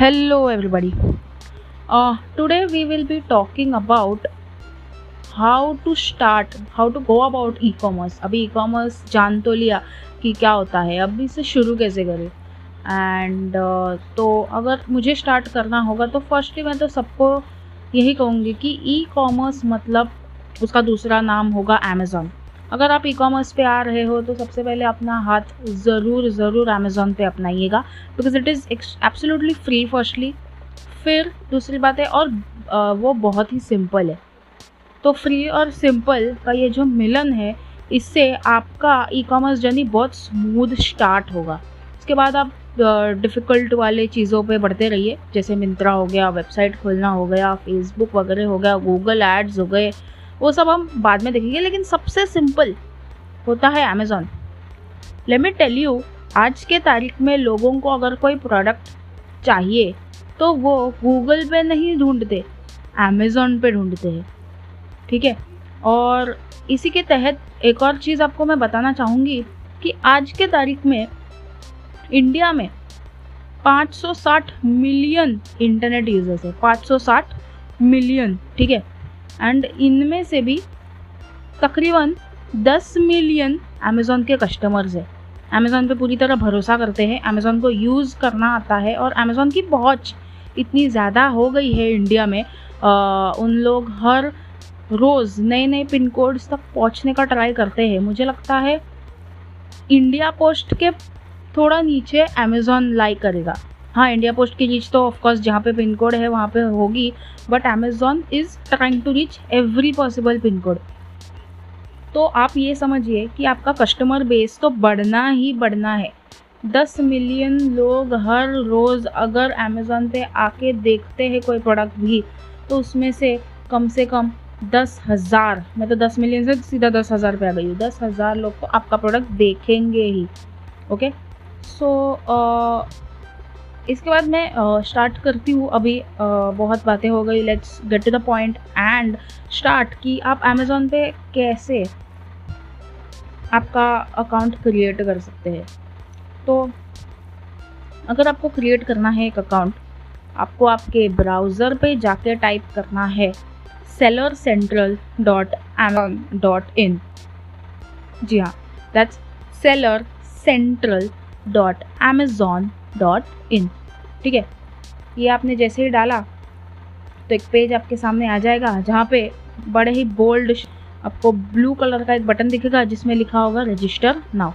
Hello everybody today we will be talking about how to start how to go about e commerce अभी e commerce जान तो लिया कि क्या होता है अभी इसे शुरू कैसे करें? एंड uh, तो अगर मुझे स्टार्ट करना होगा तो फर्स्टली मैं तो सबको यही कहूँगी कि ई कॉमर्स मतलब उसका दूसरा नाम होगा अमेज़ॉन अगर आप ई कॉमर्स पे आ रहे हो तो सबसे पहले अपना हाथ ज़रूर ज़रूर अमेज़ोन पे अपनाइएगा because it is absolutely free firstly फिर दूसरी बात है, और वो बहुत ही सिंपल है। तो फ्री और सिंपल का ये जो मिलन है, इससे आपका ई कॉमर्स जर्नी बहुत स्मूथ स्टार्ट होगा। उसके बाद आप डिफ़िकल्ट वाले चीज़ों पे बढ़ते रहिए, जैसे मिंत्रा हो गया वेबसाइट खोलना हो गया फेसबुक वगैरह हो गया गूगल एड्स हो गए वो सब हम बाद में देखेंगे, लेकिन सबसे सिंपल होता है अमेज़ोन मी टेल यू आज के तारीख में लोगों को अगर कोई प्रोडक्ट चाहिए तो वो गूगल पे नहीं ढूंढते अमेज़ोन पे ढूंढते हैं। ठीक है? और इसी के तहत एक और चीज़ आपको मैं बताना चाहूँगी कि आज के तारीख में इंडिया में 560 मिलियन इंटरनेट यूज़र्स है। 560 मिलियन ठीक है? एंड इनमें से भी तकरीबन 10 मिलियन अमेज़ोन के कस्टमर्स हैं। अमेज़ोन पे पूरी तरह भरोसा करते हैं। अमेज़ोन को यूज़ करना आता है और अमेज़ोन की पहुँच इतनी ज़्यादा हो गई है इंडिया में। आ, उन लोग हर रोज़ नए नए पिन कोड्स तक पहुँचने का ट्राई करते हैं। मुझे लगता है इंडिया पोस्ट के थोड़ा नीचे अमेज़ोन लाइक करेगा। हाँ इंडिया पोस्ट की रीच तो ऑफकोर्स जहाँ पे पिन कोड है वहाँ पे होगी but Amazon is trying to reach every possible pin code तो आप ये समझिए कि आपका कस्टमर बेस तो बढ़ना ही बढ़ना है। दस मिलियन लोग हर रोज़ अगर अमेज़ोन पे आके देखते हैं कोई प्रोडक्ट भी तो उसमें से कम से कम दस हज़ार मैं तो दस मिलियन से सीधा दस हज़ार पे आ गई हूँ दस हज़ार लोग तो आपका प्रोडक्ट देखेंगे ही ओके सो so, uh, इसके बाद मैं स्टार्ट uh, करती हूँ अभी uh, बहुत बातें हो गई let's get to the point and start कि आप अमेज़ोन पे कैसे आपका अकाउंट क्रिएट कर सकते हैं। तो अगर आपको क्रिएट करना है एक अकाउंट आपको आपके ब्राउज़र पे जाके टाइप करना है सेलर सेंट्रल डॉट एमन डॉट इन जी हाँ that's seller central dot Amazon dot in ठीक है? ये आपने जैसे ही डाला तो एक पेज आपके सामने आ जाएगा जहाँ पे बड़े ही बोल्ड आपको ब्लू कलर का एक बटन दिखेगा जिसमें लिखा होगा रजिस्टर नाउ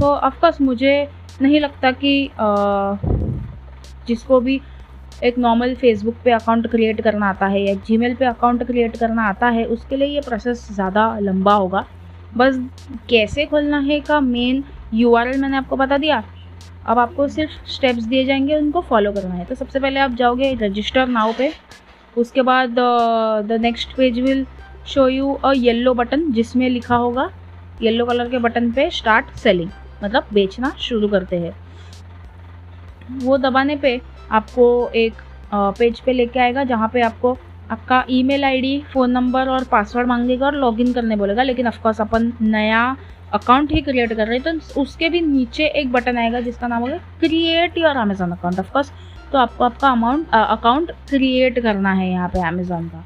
तो ऑफकोर्स मुझे नहीं लगता कि आ, जिसको भी एक नॉर्मल फेसबुक पे अकाउंट क्रिएट करना आता है या जीमेल पे अकाउंट क्रिएट करना आता है उसके लिए ये प्रोसेस ज़्यादा लंबा होगा. बस कैसे खोलना है का मेन URL मैंने आपको बता दिया? अब आपको सिर्फ़ स्टेप्स दिए जाएँगे, उनको फॉलो करना है। तो सबसे पहले आप जाओगे रजिस्टर नाउ पे। उसके बाद the next page will show you a yellow button जिसमें लिखा होगा येल्लो कलर के बटन पे स्टार्ट सेलिंग मतलब बेचना शुरू करते हैं। वो दबाने पे आपको एक पेज पे लेके आएगा, जहाँ पे आपको आपका ईमेल आईडी फ़ोन नंबर और पासवर्ड मांगेगा और लॉगिन करने बोलेगा। लेकिन ऑफकोर्स अपन नया अकाउंट ही क्रिएट कर रहे हैं तो उसके भी नीचे एक बटन आएगा जिसका नाम होगा create your Amazon account of course तो आपको आपका अमाउंट अकाउंट क्रिएट करना है यहाँ पे अमेजोन का.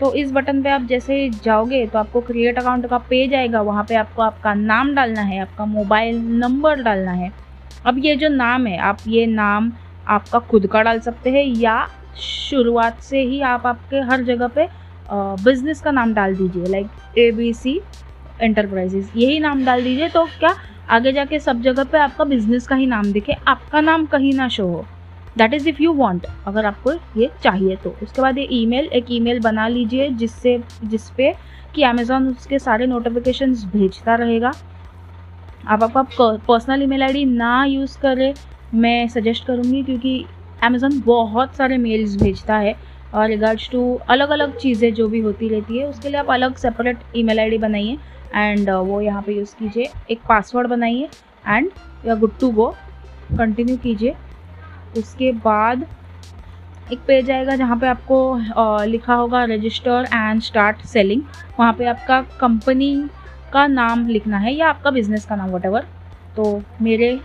तो इस बटन पे आप जैसे जाओगे तो आपको क्रिएट अकाउंट का पेज आएगा. वहाँ पे आपको आपका नाम डालना है, आपका मोबाइल नंबर डालना है. अब ये जो नाम है, आप ये नाम आपका खुद का डाल सकते हैं, या शुरुआत से ही आप आपके हर जगह पे बिज़नेस का नाम डाल दीजिए like A B C enterprises यही नाम डाल दीजिए तो क्या आगे जाके सब जगह पे आपका बिज़नेस का ही नाम दिखे, आपका नाम कहीं ना शो हो। That is if you want अगर आपको ये चाहिए तो। उसके बाद ये ईमेल एक ईमेल बना लीजिए जिससे, जिस पे कि अमेज़ॉन उसके सारे नोटिफिकेशन भेजता रहेगा। आप आपका पर्सनल ईमेल आईडी ना यूज़ करें, मैं सजेस्ट करूँगी क्योंकि अमेज़ॉन बहुत सारे मेल्स भेजता है। और रिगार्ड्स टू अलग अलग चीज़ें जो भी होती रहती है उसके लिए आप अलग सेपरेट ईमेल आईडी बनाइए एंड uh, वो यहाँ पे यूज़ कीजिए एक पासवर्ड बनाइए एंड या गुड टू गो कंटिन्यू कीजिए। उसके बाद एक पेज आएगा जहाँ पे आपको uh, लिखा होगा रजिस्टर एंड स्टार्ट सेलिंग वहाँ पे आपका कंपनी का नाम लिखना है या आपका बिज़नेस का नाम वट तो मेरे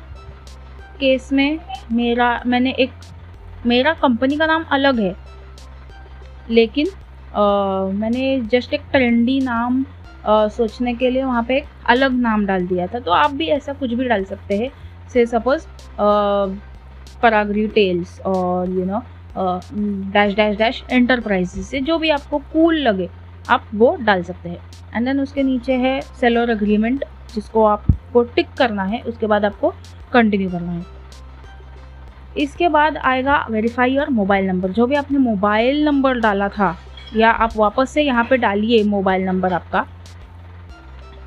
केस में मेरा मैंने एक मेरा कंपनी का नाम अलग है लेकिन आ, मैंने जस्ट एक ट्रेंडी नाम आ, सोचने के लिए वहाँ पे एक अलग नाम डाल दिया था। तो आप भी ऐसा कुछ भी डाल सकते हैं। से सपोज़ पराग टेल्स और you know dash dash dash enterprises से जो भी आपको कूल cool लगे आप वो डाल सकते हैं। एंड देन उसके नीचे है सेलर अग्रीमेंट जिसको आपको टिक करना है उसके बाद आपको कंटिन्यू करना है। इसके बाद आएगा वेरीफाई और मोबाइल नंबर जो भी आपने मोबाइल नंबर डाला था, या आप वापस से यहाँ पे डालिए मोबाइल नंबर आपका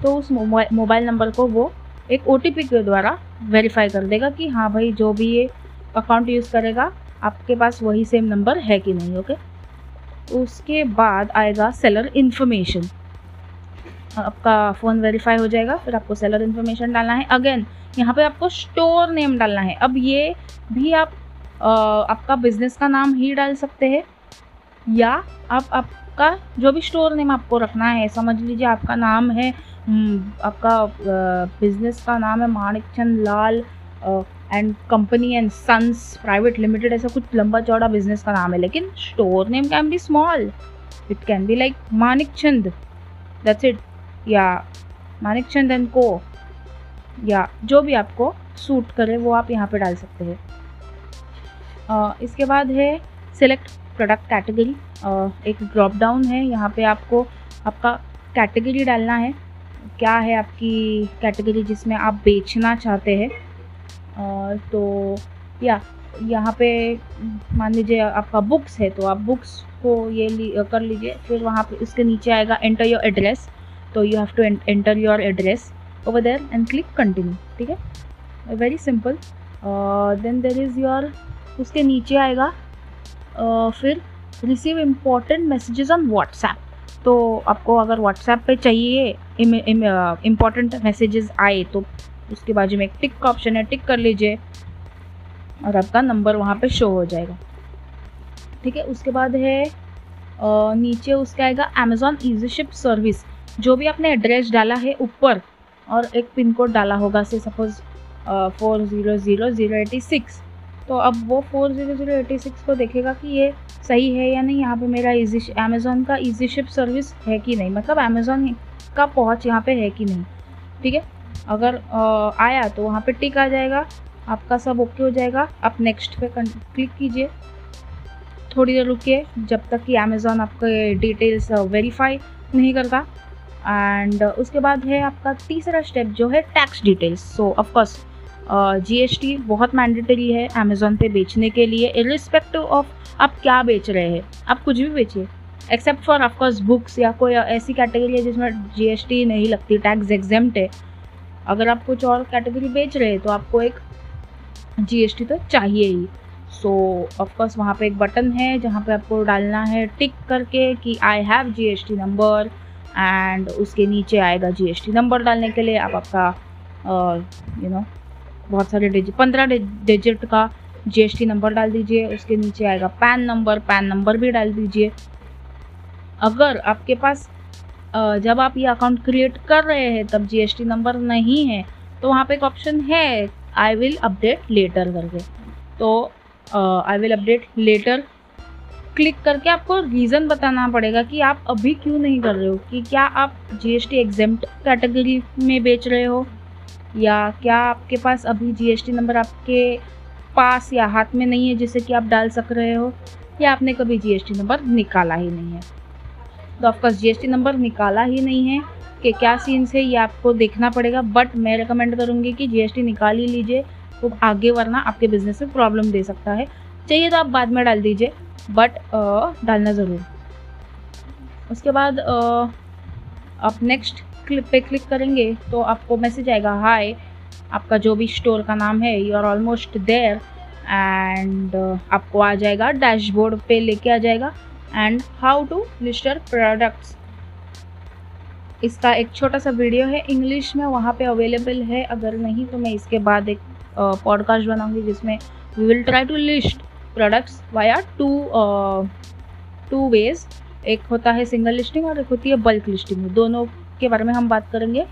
तो उस मोबाइल नंबर को वो एक ओटीपी के द्वारा वेरीफाई कर देगा कि हाँ भाई, जो भी ये अकाउंट यूज़ करेगा, आपके पास वही सेम नंबर है कि नहीं ओके उसके बाद आएगा सेलर इन्फॉर्मेशन आपका फ़ोन वेरीफाई हो जाएगा फिर आपको सेलर इन्फॉर्मेशन डालना है। अगेन यहाँ पे आपको स्टोर नेम डालना है। अब ये भी आप आ, आपका बिज़नेस का नाम ही डाल सकते हैं या आप आपका जो भी स्टोर नेम आपको रखना है समझ लीजिए आपका नाम है आपका बिज़नेस का नाम है Manik Chand Lal and company and sons private limited ऐसा कुछ लंबा चौड़ा बिज़नेस का नाम है। लेकिन store name can be small it can be like Manik Chand. That's it या मानिक चंदन को या जो भी आपको सूट करे, वो आप यहाँ पे डाल सकते हैं। इसके बाद है सिलेक्ट प्रोडक्ट कैटेगरी एक ड्रॉप डाउन है, यहाँ पे आपको आपका कैटेगरी डालना है। क्या है आपकी कैटेगरी जिसमें आप बेचना चाहते हैं? तो या, यहाँ पे मान लीजिए आपका बुक्स है तो आप बुक्स को ये कर लीजिए, फिर वहाँ पे उसके नीचे आएगा एंटर योर एड्रेस तो you have to enter your address over there and click continue ठीक है? Very simple then there is your उसके नीचे आएगा uh, फिर receive important messages on WhatsApp तो आपको अगर व्हाट्सएप पे चाहिए इम्पोर्टेंट मैसेजेस आए तो उसके बाजू में एक टिक का ऑप्शन है टिक कर लीजिए और आपका नंबर वहाँ पे शो हो जाएगा। ठीक है? उसके बाद है आ, नीचे उसका आएगा अमेजोन ईजी शिप सर्विस जो भी आपने एड्रेस डाला है ऊपर और एक पिन कोड डाला होगा say suppose four zero zero zero eighty six तो अब वो four zero zero eighty six को देखेगा कि ये सही है या नहीं। यहाँ पे मेरा इजी अमेज़ोन का इजी शिप सर्विस है कि नहीं? मतलब अमेज़ोन का पहुँच यहाँ पे है कि नहीं? ठीक है? अगर आ, आया तो वहाँ पे टिक आ जाएगा आपका सब ओके हो जाएगा। आप नेक्स्ट पे क्लिक कीजिए। थोड़ी देर रुकिए जब तक कि अमेज़ोन आपके डिटेल्स वेरीफाई नहीं करता। एंड उसके बाद है आपका तीसरा स्टेप जो है tax details so of course GST बहुत मैंडेटरी है अमेज़ोन पे बेचने के लिए इरिस्पेक्टिव ऑफ़ आप क्या बेच रहे हैं. आप कुछ भी बेचिए. एक्सेप्ट फॉर ऑफकोर्स बुक्स या कोई ऐसी कैटेगरी है जिसमें जीएसटी नहीं लगती टैक्स एग्जेम्प्ट है. अगर आप कुछ और कैटेगरी बेच रहे हैं तो आपको एक जीएसटी तो चाहिए ही. सो ऑफकोर्स वहाँ पे एक बटन है जहाँ पे आपको डालना है टिक करके कि I have GST number and उसके नीचे आएगा जीएसटी नंबर डालने के लिए। आप आपका यू नो बहुत सारे डिजिट पंद्रह डिजिट का जीएसटी नंबर डाल दीजिए। उसके नीचे आएगा पैन नंबर पैन नंबर भी डाल दीजिए। अगर आपके पास जब आप ये अकाउंट क्रिएट कर रहे हैं, तब जीएसटी नंबर नहीं है तो वहाँ पे एक ऑप्शन है आई विल अपडेट लेटर करके। तो I will update later click करके आपको रीज़न बताना पड़ेगा कि आप अभी क्यों नहीं कर रहे हो, कि क्या आप जी जीएसटी एग्जेम्प्ट कैटेगरी में बेच रहे हो, या क्या आपके पास अभी जीएसटी नंबर आपके पास या हाथ में नहीं है जिससे कि आप डाल सक रहे हो, या आपने कभी जीएसटी नंबर निकाला ही नहीं है। तो ऑफकोर्स जीएसटी नंबर निकाला ही नहीं है, कि क्या सीन्स है, ये आपको देखना पड़ेगा बट मैं रिकमेंड करूँगी कि जीएसटी निकाल ही लीजिए तो आगे वरना आपके बिज़नेस में प्रॉब्लम दे सकता है। चाहिए तो आप बाद में डाल दीजिए बट डालना ज़रूर। उसके बाद आप नेक्स्ट क्लिप पे क्लिक करेंगे तो आपको मैसेज आएगा हाय आपका जो भी स्टोर का नाम है you are almost there and आपको आ जाएगा डैशबोर्ड पे लेके आ जाएगा। And how to list your products इसका एक छोटा सा वीडियो है इंग्लिश में वहाँ पे अवेलेबल है। अगर नहीं तो मैं इसके बाद एक पॉडकास्ट बनाऊँगी जिसमें we will try to list products via two two ways एक होता है सिंगल लिस्टिंग और एक होती है बल्क लिस्टिंग दोनों के बारे में हम बात करेंगे।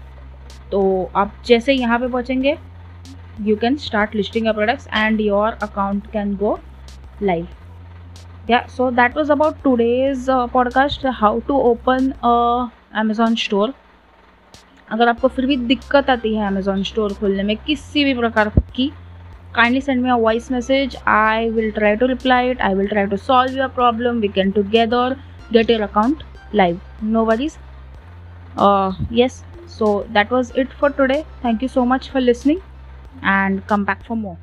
तो आप जैसे यहाँ पे पहुँचेंगे you can start listing your products and your account can go live. Yeah so that was about today's uh, podcast how to open a store. अगर आपको फिर भी दिक्कत आती है अमेज़ोन स्टोर खोलने में किसी भी प्रकार की kindly send me a voice message. I will try to reply it. I will try to solve your problem. We can together get your account live. No worries. Uh yes. So that was it for today. Thank you so much for listening and come back for more